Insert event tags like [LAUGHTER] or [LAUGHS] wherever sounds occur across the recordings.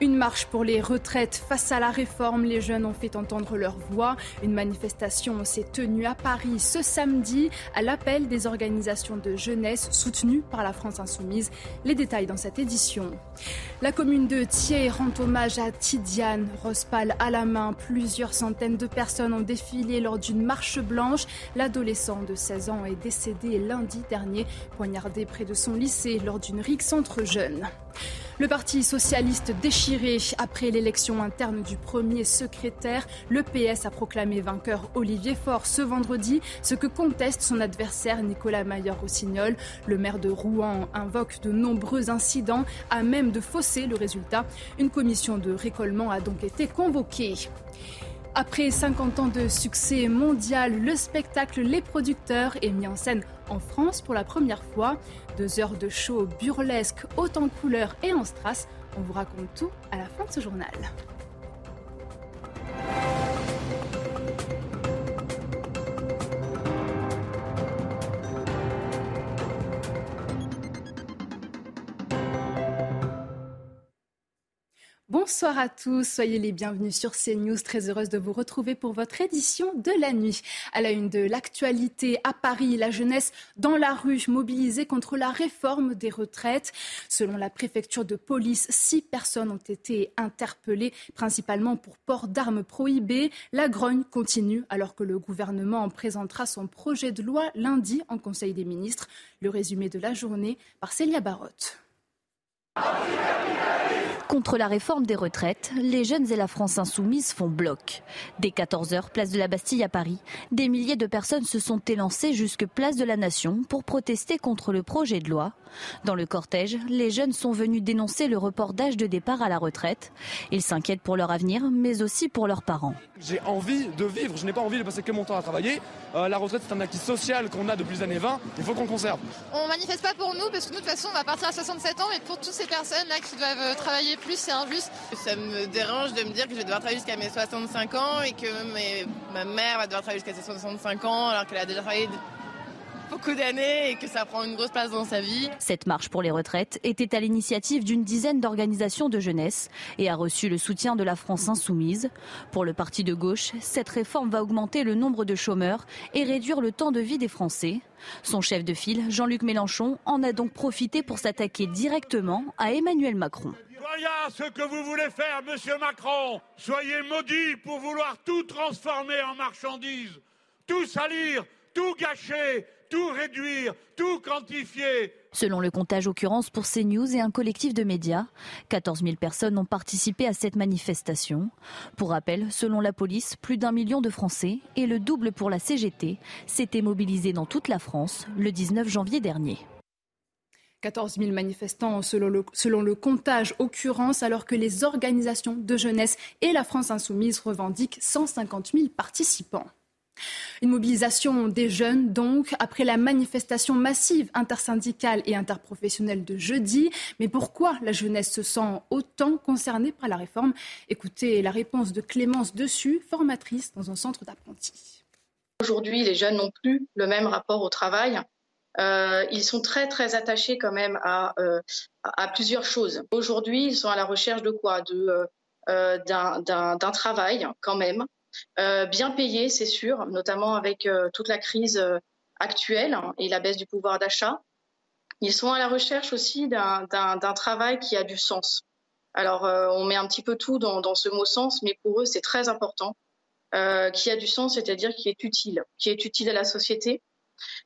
Une marche pour les retraites face à la réforme. Les jeunes ont fait entendre leur voix. Une manifestation s'est tenue à Paris ce samedi à l'appel des organisations de jeunesse soutenues par la France Insoumise. Les détails dans cette édition. La commune de Thiers rend hommage à Tidiane, Rospal à la main. Plusieurs centaines de personnes ont défilé lors d'une marche blanche. L'adolescent de 16 ans est décédé lundi dernier, poignardé près de son lycée lors d'une rixe entre jeunes. Le Parti socialiste déchiré après l'élection interne du premier secrétaire, le PS a proclamé vainqueur Olivier Faure ce vendredi, ce que conteste son adversaire Nicolas Maillard-Rossignol. Le maire de Rouen invoque de nombreux incidents à même de fausser le résultat. Une commission de récollement a donc été convoquée. Après 50 ans de succès mondial, le spectacle Les Producteurs est mis en scène en France pour la première fois. Deux heures de show burlesque, haute en couleurs et en strass. On vous raconte tout à la fin de ce journal. Bonsoir à tous, soyez les bienvenus sur CNews. Très heureuse de vous retrouver pour votre édition de la nuit. À la une de l'actualité, à Paris, la jeunesse dans la rue mobilisée contre la réforme des retraites. Selon la préfecture de police, six personnes ont été interpellées, principalement pour port d'armes prohibées. La grogne continue alors que le gouvernement présentera son projet de loi lundi en Conseil des ministres. Le résumé de la journée par Célia Barotte. Contre la réforme des retraites, les jeunes et la France insoumise font bloc. Dès 14h, place de la Bastille à Paris, des milliers de personnes se sont élancées jusque place de la Nation pour protester contre le projet de loi. Dans le cortège, les jeunes sont venus dénoncer le report d'âge de départ à la retraite. Ils s'inquiètent pour leur avenir, mais aussi pour leurs parents. J'ai envie de vivre, je n'ai pas envie de passer que mon temps à travailler. Euh, la retraite, c'est un acquis social qu'on a depuis les années 20, il faut qu'on le conserve. On manifeste pas pour nous, parce que nous, de toute façon, on va partir à 67 ans, mais pour toutes ces personnes-là qui doivent travailler plus, c'est injuste. Ça me dérange de me dire que je vais devoir travailler jusqu'à mes 65 ans et que mes- ma mère va devoir travailler jusqu'à ses 65 ans alors qu'elle a déjà travaillé beaucoup d'années et que ça prend une grosse place dans sa vie. Cette marche pour les retraites était à l'initiative d'une dizaine d'organisations de jeunesse et a reçu le soutien de la France insoumise. Pour le parti de gauche, cette réforme va augmenter le nombre de chômeurs et réduire le temps de vie des Français. Son chef de file, Jean-Luc Mélenchon, en a donc profité pour s'attaquer directement à Emmanuel Macron. Voilà ce que vous voulez faire, monsieur Macron. Soyez maudit pour vouloir tout transformer en marchandises, tout salir, tout gâcher, tout réduire, tout quantifier. Selon le comptage occurrence pour CNews et un collectif de médias, 14 000 personnes ont participé à cette manifestation. Pour rappel, selon la police, plus d'un million de Français et le double pour la CGT s'étaient mobilisés dans toute la France le 19 janvier dernier. 14 000 manifestants selon le, comptage occurrence, alors que les organisations de jeunesse et la France insoumise revendiquent 150 000 participants. Une mobilisation des jeunes, donc, après la manifestation massive intersyndicale et interprofessionnelle de jeudi. Mais pourquoi la jeunesse se sent autant concernée par la réforme? Écoutez la réponse de Clémence Dessus, formatrice dans un centre d'apprentis. Aujourd'hui, les jeunes n'ont plus le même rapport au travail. Euh, ils sont très très attachés quand même à, euh, à plusieurs choses. Aujourd'hui, ils sont à la recherche de quoi? De euh, d'un travail quand même bien payé, c'est sûr, notamment avec toute la crise actuelle et la baisse du pouvoir d'achat. Ils sont à la recherche aussi d'un travail qui a du sens. Alors, on met un petit peu tout dans, ce mot sens, mais pour eux, c'est très important. Qui a du sens, c'est-à-dire qui est utile, qui est utile à la société,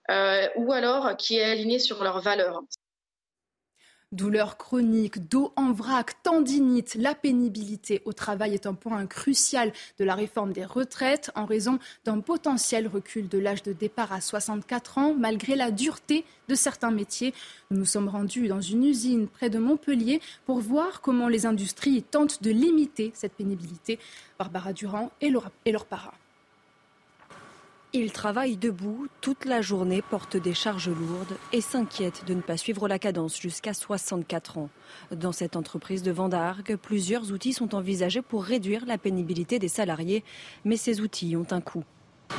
ou alors qui est aligné sur leurs valeurs. Douleurs chroniques, dos en vrac, tendinite, la pénibilité au travail est un point crucial de la réforme des retraites en raison d'un potentiel recul de l'âge de départ à 64 ans malgré la dureté de certains métiers. Nous nous sommes rendus dans une usine près de Montpellier pour voir comment les industries tentent de limiter cette pénibilité. Barbara Durand et leur para. Ils travaillent debout toute la journée, portent des charges lourdes et s'inquiètent de ne pas suivre la cadence jusqu'à 64 ans. Dans cette entreprise de Vendargue, plusieurs outils sont envisagés pour réduire la pénibilité des salariés, mais ces outils ont un coût.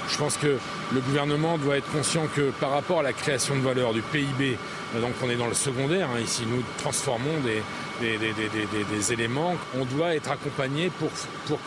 Je pense que le gouvernement doit être conscient que par rapport à la création de valeur du PIB, donc on est dans le secondaire, hein, ici nous transformons des, éléments. On doit être accompagné pour,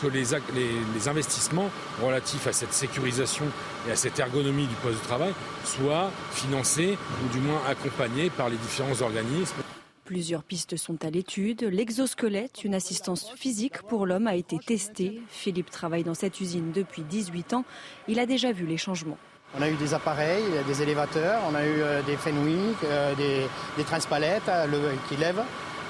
que les, investissements relatifs à cette sécurisation et à cette ergonomie du poste de travail soient financés ou du moins accompagnés par les différents organismes. Plusieurs pistes sont à l'étude. L'exosquelette, une assistance physique pour l'homme, a été testé. Philippe travaille dans cette usine depuis 18 ans. Il a déjà vu les changements. On a eu des appareils, des élévateurs, on a eu euh, des Fenwick, euh, des, des transpalettes euh, qui lèvent.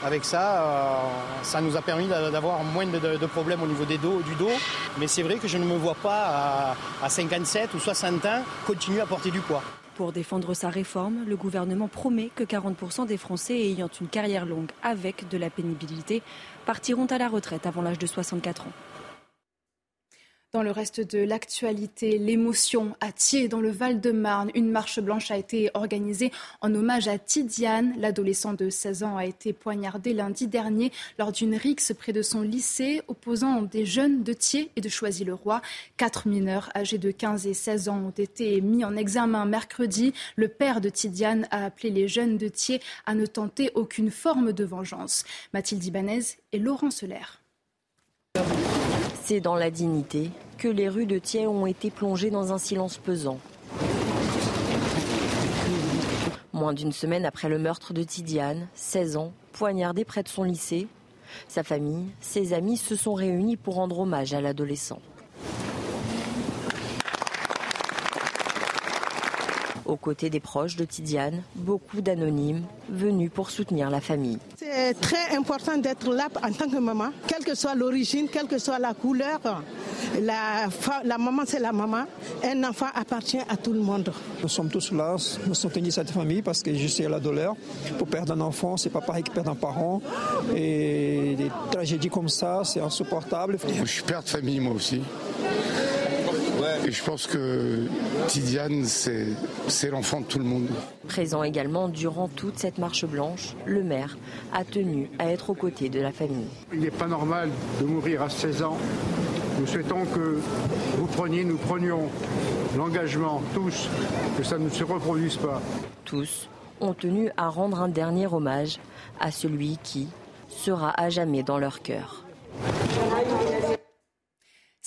Avec ça, ça nous a permis d'avoir moins de, problèmes au niveau des dos, du dos. Mais c'est vrai que je ne me vois pas à, à 57 ou 60 ans continuer à porter du poids. Pour défendre sa réforme, le gouvernement promet que 40% des Français ayant une carrière longue avec de la pénibilité partiront à la retraite avant l'âge de 64 ans. Dans le reste de l'actualité, l'émotion à Thiers, dans le Val-de-Marne. Une marche blanche a été organisée en hommage à Tidiane. L'adolescent de 16 ans a été poignardé lundi dernier lors d'une rixe près de son lycée, opposant des jeunes de Thiers et de Choisy-le-Roi. Quatre mineurs âgés de 15 et 16 ans ont été mis en examen mercredi. Le père de Tidiane a appelé les jeunes de Thiers à ne tenter aucune forme de vengeance. Mathilde Ibanez et Laurent Solaire. C'est dans la dignité que les rues de Thiers ont été plongées dans un silence pesant. Moins d'une semaine après le meurtre de Tidiane, 16 ans, poignardé près de son lycée, sa famille, ses amis se sont réunis pour rendre hommage à l'adolescent. Aux côtés des proches de Tidiane, beaucoup d'anonymes venus pour soutenir la famille. C'est très important d'être là en tant que maman, quelle que soit l'origine, quelle que soit la couleur. La, la maman, c'est la maman. Un enfant appartient à tout le monde. Nous sommes tous là, nous soutenir cette famille parce que je sais la douleur. Pour perdre un enfant, c'est pas pareil que perdre un parent. Et des tragédies comme ça, c'est insupportable. Je suis père de famille, moi aussi. Et je pense que Tidiane, c'est l'enfant de tout le monde. Présent également durant toute cette marche blanche, le maire a tenu à être aux côtés de la famille. Il n'est pas normal de mourir à 16 ans. Nous souhaitons que vous preniez, nous prenions l'engagement, tous, que ça ne se reproduise pas. Tous ont tenu à rendre un dernier hommage à celui qui sera à jamais dans leur cœur.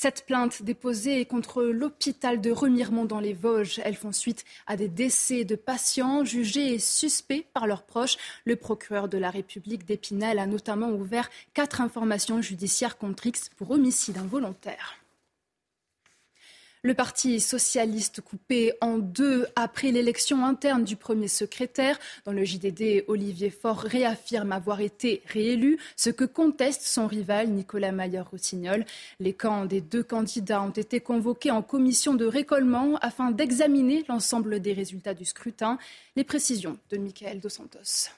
Cette plainte déposée contre l'hôpital de Remiremont dans les Vosges, elles font suite à des décès de patients jugés suspects par leurs proches. Le procureur de la République d'Épinal a notamment ouvert quatre informations judiciaires contre X pour homicide involontaire. Le Parti socialiste coupé en deux après l'élection interne du premier secrétaire. Dans le JDD, Olivier Faure réaffirme avoir été réélu, ce que conteste son rival Nicolas Mayer-Rossignol. Les camps des deux candidats ont été convoqués en commission de récollement afin d'examiner l'ensemble des résultats du scrutin. Les précisions de Michael Dos Santos.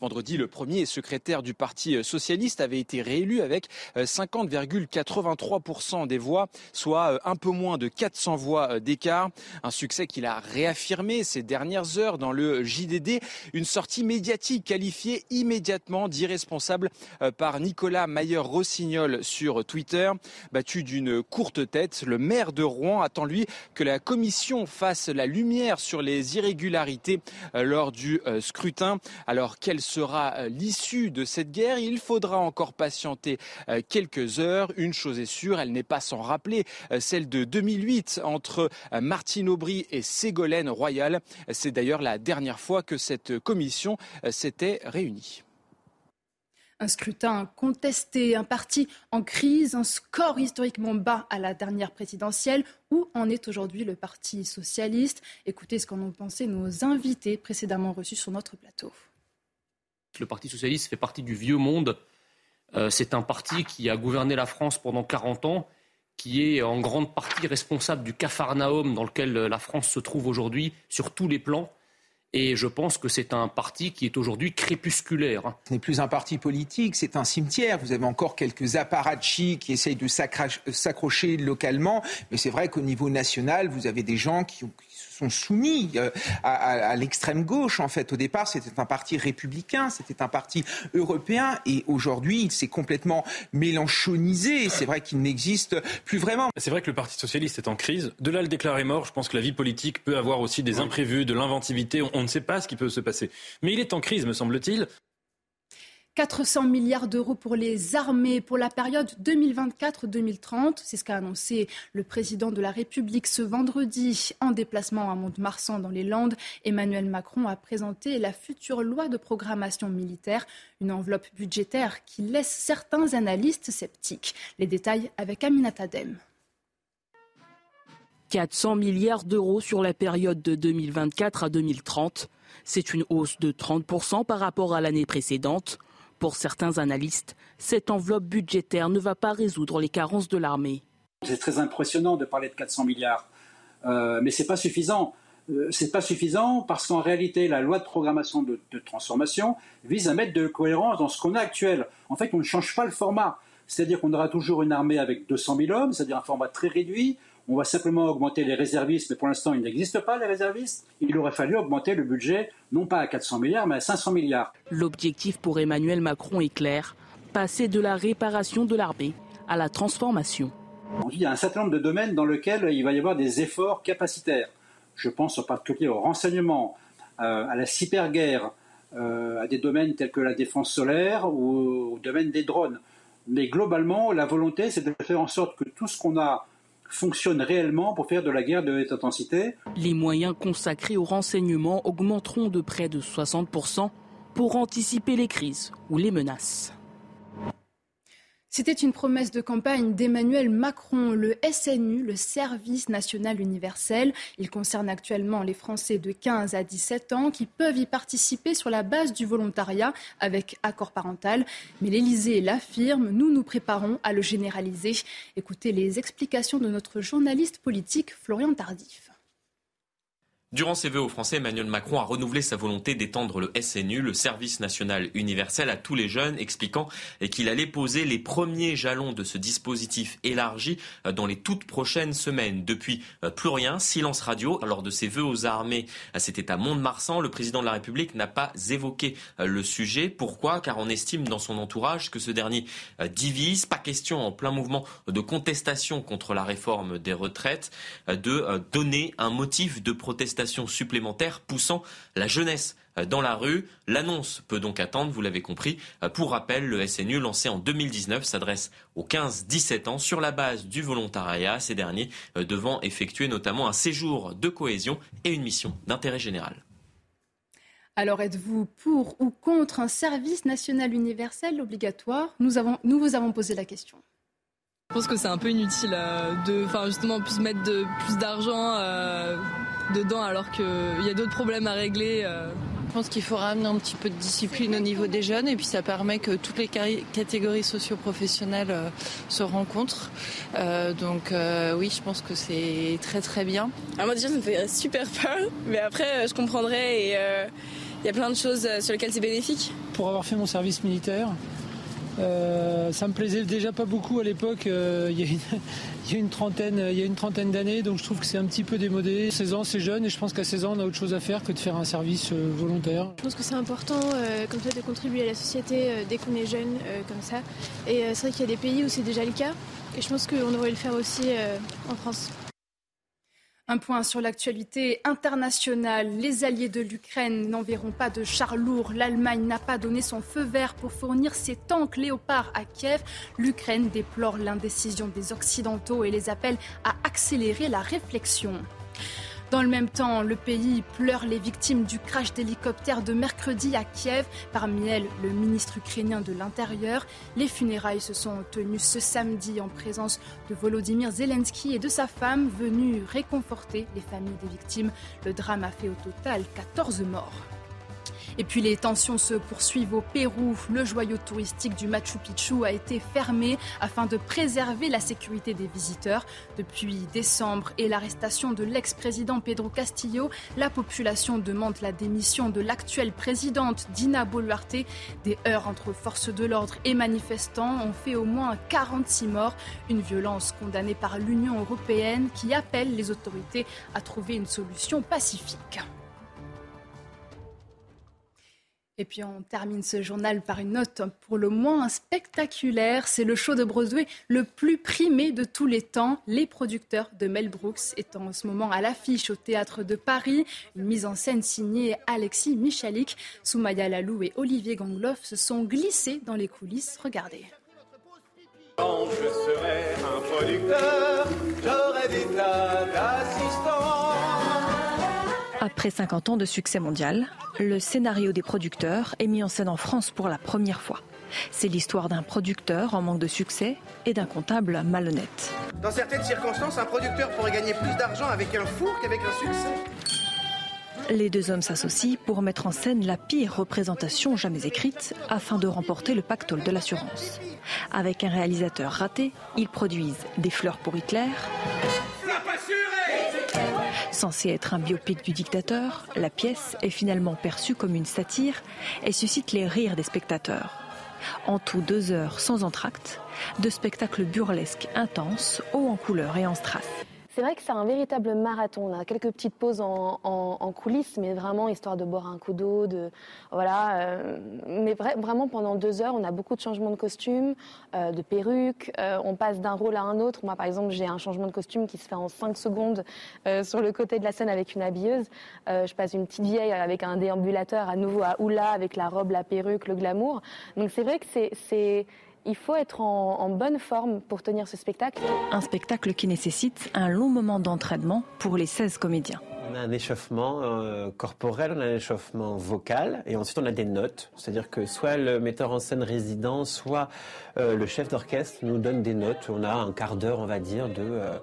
Vendredi, le premier secrétaire du Parti socialiste avait été réélu avec 50,83% euh, des voix, soit euh, un peu moins de 400 voix euh, d'écart. Un succès qu'il a réaffirmé ces dernières heures dans le JDD. Une sortie médiatique qualifiée immédiatement d'irresponsable par Nicolas Mayer-Rossignol sur Twitter. Battu d'une courte tête, le maire de Rouen attend lui que la commission fasse la lumière sur les irrégularités lors du scrutin. Alors, quelle sera euh, l'issue de cette guerre. Il faudra encore patienter euh, quelques heures. Une chose est sûre, elle n'est pas sans rappeler euh, celle de 2008 entre Martine Aubry et Ségolène Royal. C'est d'ailleurs la dernière fois que cette commission s'était réunie. Un scrutin contesté, un parti en crise, un score historiquement bas à la dernière présidentielle. Où en est aujourd'hui le Parti socialiste? Écoutez ce qu'en ont pensé nos invités précédemment reçus sur notre plateau. Le Parti socialiste fait partie du vieux monde. Euh, c'est un parti qui a gouverné la France pendant 40 ans, qui est en grande partie responsable du cafarnaum dans lequel la France se trouve aujourd'hui sur tous les plans. Et je pense que c'est un parti qui est aujourd'hui crépusculaire. Ce n'est plus un parti politique, c'est un cimetière. Vous avez encore quelques apparatchis qui essayent de s'accrocher localement. Mais c'est vrai qu'au niveau national, vous avez des gens qui, sont soumis euh, à, l'extrême gauche. En fait, au départ, c'était un parti républicain, c'était un parti européen, et aujourd'hui, il s'est complètement mélanchonisé. C'est vrai qu'il n'existe plus vraiment. C'est vrai que le Parti socialiste est en crise. De là, le déclarer mort, je pense que la vie politique peut avoir aussi des imprévus, de l'inventivité. On, on ne sait pas ce qui peut se passer. Mais il est en crise, me semble-t-il. 400 milliards d'euros pour les armées pour la période 2024-2030. C'est ce qu'a annoncé le président de la République ce vendredi en déplacement à Mont-de-Marsan dans les Landes. Emmanuel Macron a présenté la future loi de programmation militaire, une enveloppe budgétaire qui laisse certains analystes sceptiques. Les détails avec Aminata Dem. 400 milliards d'euros sur la période de 2024 à 2030. C'est une hausse de 30% par rapport à l'année précédente. Pour certains analystes, cette enveloppe budgétaire ne va pas résoudre les carences de l'armée. C'est très impressionnant de parler de 400 milliards, euh, mais ce n'est pas suffisant. Euh, c'est pas suffisant parce qu'en réalité, la loi de programmation de, transformation vise à mettre de cohérence dans ce qu'on a actuel. En fait, on ne change pas le format. C'est-à-dire qu'on aura toujours une armée avec 200 000 hommes, c'est-à-dire un format très réduit. On va simplement augmenter les réservistes, mais pour l'instant, il n'existe pas les réservistes. Il aurait fallu augmenter le budget, non pas à 400 milliards, mais à 500 milliards. L'objectif pour Emmanuel Macron est clair passer de la réparation de l'armée à la transformation. Il y a un certain nombre de domaines dans lesquels il va y avoir des efforts capacitaires. Je pense en particulier au renseignement, euh, à la cyberguerre, euh, à des domaines tels que la défense solaire ou au domaine des drones. Mais globalement, la volonté, c'est de faire en sorte que tout ce qu'on a fonctionne réellement pour faire de la guerre de haute intensité. Les moyens consacrés au renseignement augmenteront de près de 60% pour anticiper les crises ou les menaces. C'était une promesse de campagne d'Emmanuel Macron, le SNU, le Service national universel. Il concerne actuellement les Français de 15 à 17 ans qui peuvent y participer sur la base du volontariat avec accord parental. Mais l'Élysée l'affirme, nous nous préparons à le généraliser. Écoutez les explications de notre journaliste politique Florian Tardif. Durant ses vœux aux Français, Emmanuel Macron a renouvelé sa volonté d'étendre le SNU, le service national universel, à tous les jeunes, expliquant qu'il allait poser les premiers jalons de ce dispositif élargi euh, dans les toutes prochaines semaines. Depuis, euh, plus rien, silence radio. Lors de ses vœux aux armées, euh, c'était à Mont-de-Marsan, le président de la République n'a pas évoqué le sujet. Pourquoi? Car on estime dans son entourage que ce dernier divise. Pas question en plein mouvement de contestation contre la réforme des retraites de donner un motif de protestation supplémentaires poussant la jeunesse dans la rue. L'annonce peut donc attendre, vous l'avez compris. Pour rappel, le SNU lancé en 2019 s'adresse aux 15-17 ans sur la base du volontariat, ces derniers euh, devant effectuer notamment un séjour de cohésion et une mission d'intérêt général. Alors êtes-vous pour ou contre un service national universel obligatoire? Nous, avons, nous vous avons posé la question. Je pense que c'est un peu inutile euh, de, enfin justement, plus mettre de, plus d'argent euh, dedans alors qu'il y a d'autres problèmes à régler. Euh. Je pense qu'il faut ramener un petit peu de discipline au niveau des jeunes et puis ça permet que toutes les catégories socio-professionnelles se rencontrent. donc oui, je pense que c'est très très bien. Alors moi déjà ça me fait super peur, mais après je comprendrai et il y a plein de choses sur lesquelles c'est bénéfique. Pour avoir fait mon service militaire, euh, ça me plaisait déjà pas beaucoup à l'époque. Euh, [LAUGHS] il, y a une trentaine, d'années, donc je trouve que c'est un petit peu démodé. 16 ans, c'est jeune, et je pense qu'à 16 ans, on a autre chose à faire que de faire un service euh, volontaire. Je pense que c'est important, comme ça, de contribuer à la société dès qu'on est jeune, comme ça. Et c'est vrai qu'il y a des pays où c'est déjà le cas, et je pense qu'on devrait le faire aussi en France. Un point sur l'actualité internationale. Les alliés de l'Ukraine n'enverront pas de chars lourds. L'Allemagne n'a pas donné son feu vert pour fournir ses tanks léopards à Kiev. L'Ukraine déplore l'indécision des Occidentaux et les appelle à accélérer la réflexion. Dans le même temps, le pays pleure les victimes du crash d'hélicoptère de mercredi à Kiev, parmi elles le ministre ukrainien de l'Intérieur. Les funérailles se sont tenues ce samedi en présence de Volodymyr Zelensky et de sa femme venue réconforter les familles des victimes. Le drame a fait au total 14 morts. Et puis les tensions se poursuivent au Pérou. Le joyau touristique du Machu Picchu a été fermé afin de préserver la sécurité des visiteurs. Depuis décembre et l'arrestation de l'ex-président Pedro Castillo, la population demande la démission de l'actuelle présidente Dina Boluarte. Des heurts entre forces de l'ordre et manifestants ont fait au moins 46 morts, une violence condamnée par l'Union européenne qui appelle les autorités à trouver une solution pacifique. Et puis on termine ce journal par une note pour le moins spectaculaire. C'est le show de Broadway le plus primé de tous les temps. Les producteurs de Mel Brooks étant en ce moment à l'affiche au théâtre de Paris. Une mise en scène signée Alexis Michalik. Soumaya Lalou et Olivier Gangloff se sont glissés dans les coulisses. Regardez. Quand je serai un producteur, j'aurai. Après 50 ans de succès mondial, le scénario des producteurs est mis en scène en France pour la première fois. C'est l'histoire d'un producteur en manque de succès et d'un comptable malhonnête. Dans certaines circonstances, un producteur pourrait gagner plus d'argent avec un four qu'avec un succès. Les deux hommes s'associent pour mettre en scène la pire représentation jamais écrite afin de remporter le pactole de l'assurance. Avec un réalisateur raté, ils produisent Des fleurs pour Hitler. Censé être un biopic du dictateur, la pièce est finalement perçue comme une satire et suscite les rires des spectateurs. En tout deux heures sans entracte, de spectacles burlesques intenses, hauts en couleur et en strass. C'est vrai que c'est un véritable marathon. On a quelques petites pauses en, coulisses, mais vraiment histoire de boire un coup d'eau, de voilà. Euh, mais vraiment pendant deux heures, on a beaucoup de changements de costumes, euh, de perruques. Euh, on passe d'un rôle à un autre. Moi, par exemple, j'ai un changement de costume qui se fait en cinq secondes sur le côté de la scène avec une habilleuse. je passe une petite vieille avec un déambulateur à nouveau à Oula avec la robe, la perruque, le glamour. Donc c'est vrai que c'est il faut être en, bonne forme pour tenir ce spectacle. Un spectacle qui nécessite un long moment d'entraînement pour les 16 comédiens. On a un échauffement euh, corporel, on a un échauffement vocal, et ensuite on a des notes. C'est-à-dire que soit le metteur en scène résident, soit euh, le chef d'orchestre nous donne des notes. On a un quart d'heure, on va dire, de euh,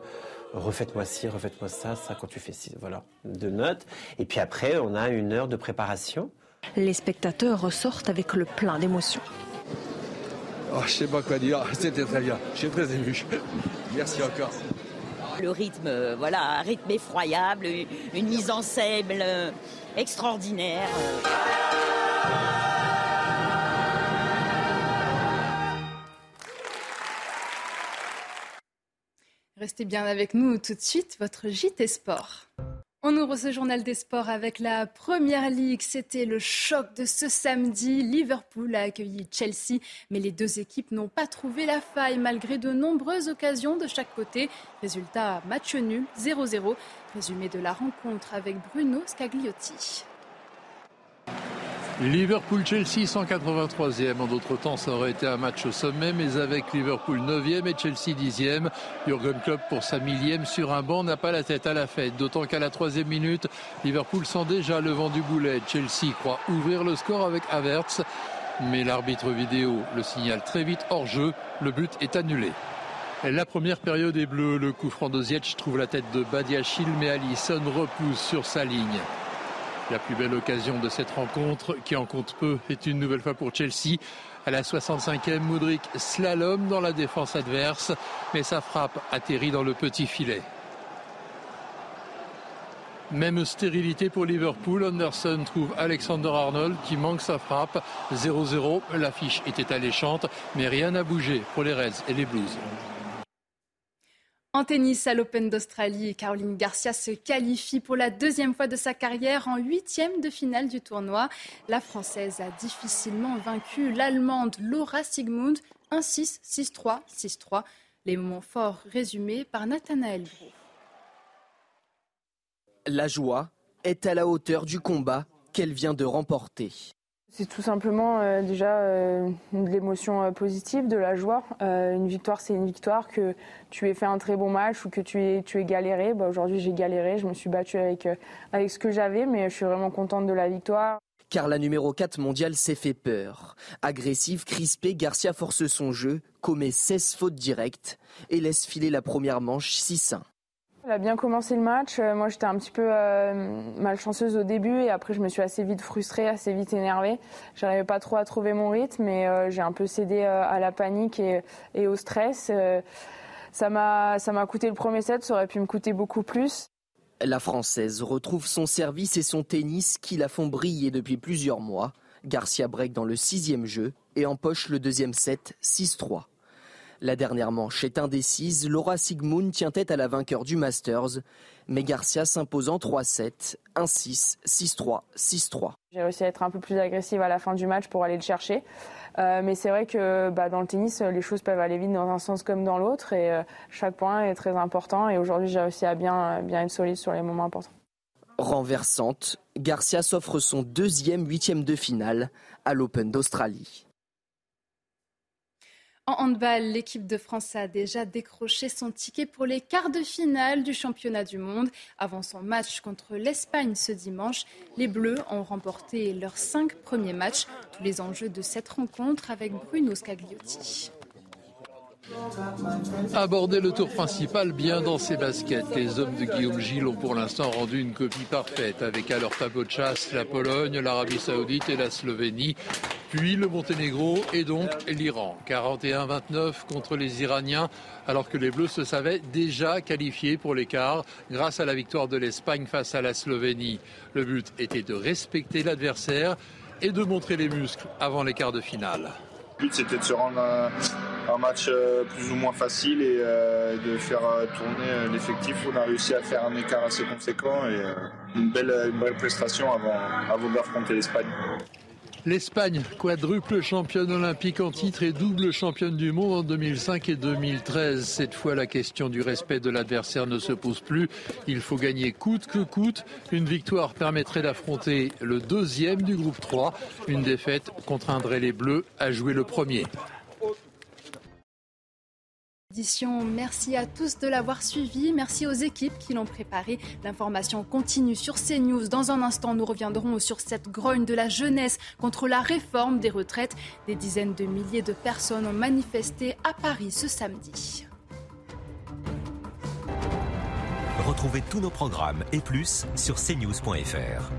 refaites-moi ci, refaites-moi ça, ça quand tu fais ci, voilà, de notes. Et puis après, on a une heure de préparation. Les spectateurs ressortent avec le plein d'émotions. Oh, je sais pas quoi dire, [LAUGHS] c'était très bien. Je suis très ému. [LAUGHS] Merci encore. Le rythme, euh, voilà, un rythme effroyable, une mise en scène euh, extraordinaire. Restez bien avec nous tout de suite, votre JT Sport. On ouvre ce journal des sports avec la Première Ligue. C'était le choc de ce samedi. Liverpool a accueilli Chelsea, mais les deux équipes n'ont pas trouvé la faille malgré de nombreuses occasions de chaque côté. Résultat, match nul, 0-0. Résumé de la rencontre avec Bruno Scagliotti. Liverpool-Chelsea 183e. En d'autres temps, ça aurait été un match au sommet, mais avec Liverpool 9e et Chelsea 10e, Jurgen Klopp pour sa millième sur un banc n'a pas la tête à la fête. D'autant qu'à la troisième minute, Liverpool sent déjà le vent du boulet. Chelsea croit ouvrir le score avec Havertz, mais l'arbitre vidéo le signale très vite hors jeu. Le but est annulé. La première période est bleue. Le coup franc de trouve la tête de Badiachil, mais Alisson repousse sur sa ligne. La plus belle occasion de cette rencontre, qui en compte peu, est une nouvelle fois pour Chelsea. À la 65e, Moudric slalom dans la défense adverse, mais sa frappe atterrit dans le petit filet. Même stérilité pour Liverpool. Anderson trouve Alexander Arnold qui manque sa frappe. 0-0. L'affiche était alléchante, mais rien n'a bougé pour les Reds et les Blues. En tennis, à l'Open d'Australie, Caroline Garcia se qualifie pour la deuxième fois de sa carrière en huitième de finale du tournoi. La Française a difficilement vaincu l'Allemande Laura Sigmund 1-6, 6-3, 6-3. Les moments forts résumés par Nathanaël. La joie est à la hauteur du combat qu'elle vient de remporter. C'est tout simplement euh, déjà euh, de l'émotion euh, positive, de la joie. une victoire, c'est une victoire. Que tu aies fait un très bon match ou que tu aies, tu galéré. Bah, aujourd'hui, j'ai galéré. Je me suis battue avec, avec ce que j'avais, mais je suis vraiment contente de la victoire. Car la numéro 4 mondiale s'est fait peur. Agressive, crispée, Garcia force son jeu, commet 16 fautes directes et laisse filer la première manche 6-1. On a bien commencé le match. Euh, moi, j'étais un petit peu euh, malchanceuse au début et après, je me suis assez vite frustrée, assez vite énervée. J'arrivais pas trop à trouver mon rythme, mais euh, j'ai un peu cédé à la panique et, et au stress. ça m'a, ça m'a coûté le premier set, ça aurait pu me coûter beaucoup plus. La Française retrouve son service et son tennis qui la font briller depuis plusieurs mois. Garcia break dans le sixième jeu et empoche le deuxième set 6-3. La dernière manche est indécise. Laura Sigmund tient tête à la vainqueur du Masters, mais Garcia s'impose en 3-7, 1-6, 6-3, 6-3. J'ai réussi à être un peu plus agressive à la fin du match pour aller le chercher. Euh, mais c'est vrai que bah, dans le tennis, les choses peuvent aller vite dans un sens comme dans l'autre. Et euh, chaque point est très important. Et aujourd'hui, j'ai réussi à bien, bien être solide sur les moments importants. Renversante, Garcia s'offre son deuxième huitième de finale à l'Open d'Australie. En handball, l'équipe de France a déjà décroché son ticket pour les quarts de finale du championnat du monde. Avant son match contre l'Espagne ce dimanche, les Bleus ont remporté leurs cinq premiers matchs. Tous les enjeux de cette rencontre avec Bruno Scagliotti. Aborder le tour principal bien dans ses baskets. Les hommes de Guillaume Gilles ont pour l'instant rendu une copie parfaite avec à leur tableau de chasse la Pologne, l'Arabie Saoudite et la Slovénie, puis le Monténégro et donc l'Iran. 41-29 contre les Iraniens alors que les Bleus se savaient déjà qualifiés pour l'écart grâce à la victoire de l'Espagne face à la Slovénie. Le but était de respecter l'adversaire et de montrer les muscles avant les quarts de finale. Le but c'était de se rendre un, match euh, plus ou moins facile et euh, de faire euh, tourner l'effectif. On a réussi à faire un écart assez conséquent et une belle, une belle prestation avant, avant d'affronter l'Espagne. L'Espagne, quadruple championne olympique en titre et double championne du monde en 2005 et 2013. Cette fois, la question du respect de l'adversaire ne se pose plus. Il faut gagner coûte que coûte. Une victoire permettrait d'affronter le deuxième du groupe 3. Une défaite contraindrait les Bleus à jouer le premier. Merci à tous de l'avoir suivi. Merci aux équipes qui l'ont préparé. L'information continue sur CNews. Dans un instant, nous reviendrons sur cette grogne de la jeunesse contre la réforme des retraites. Des dizaines de milliers de personnes ont manifesté à Paris ce samedi. Retrouvez tous nos programmes et plus sur cnews.fr.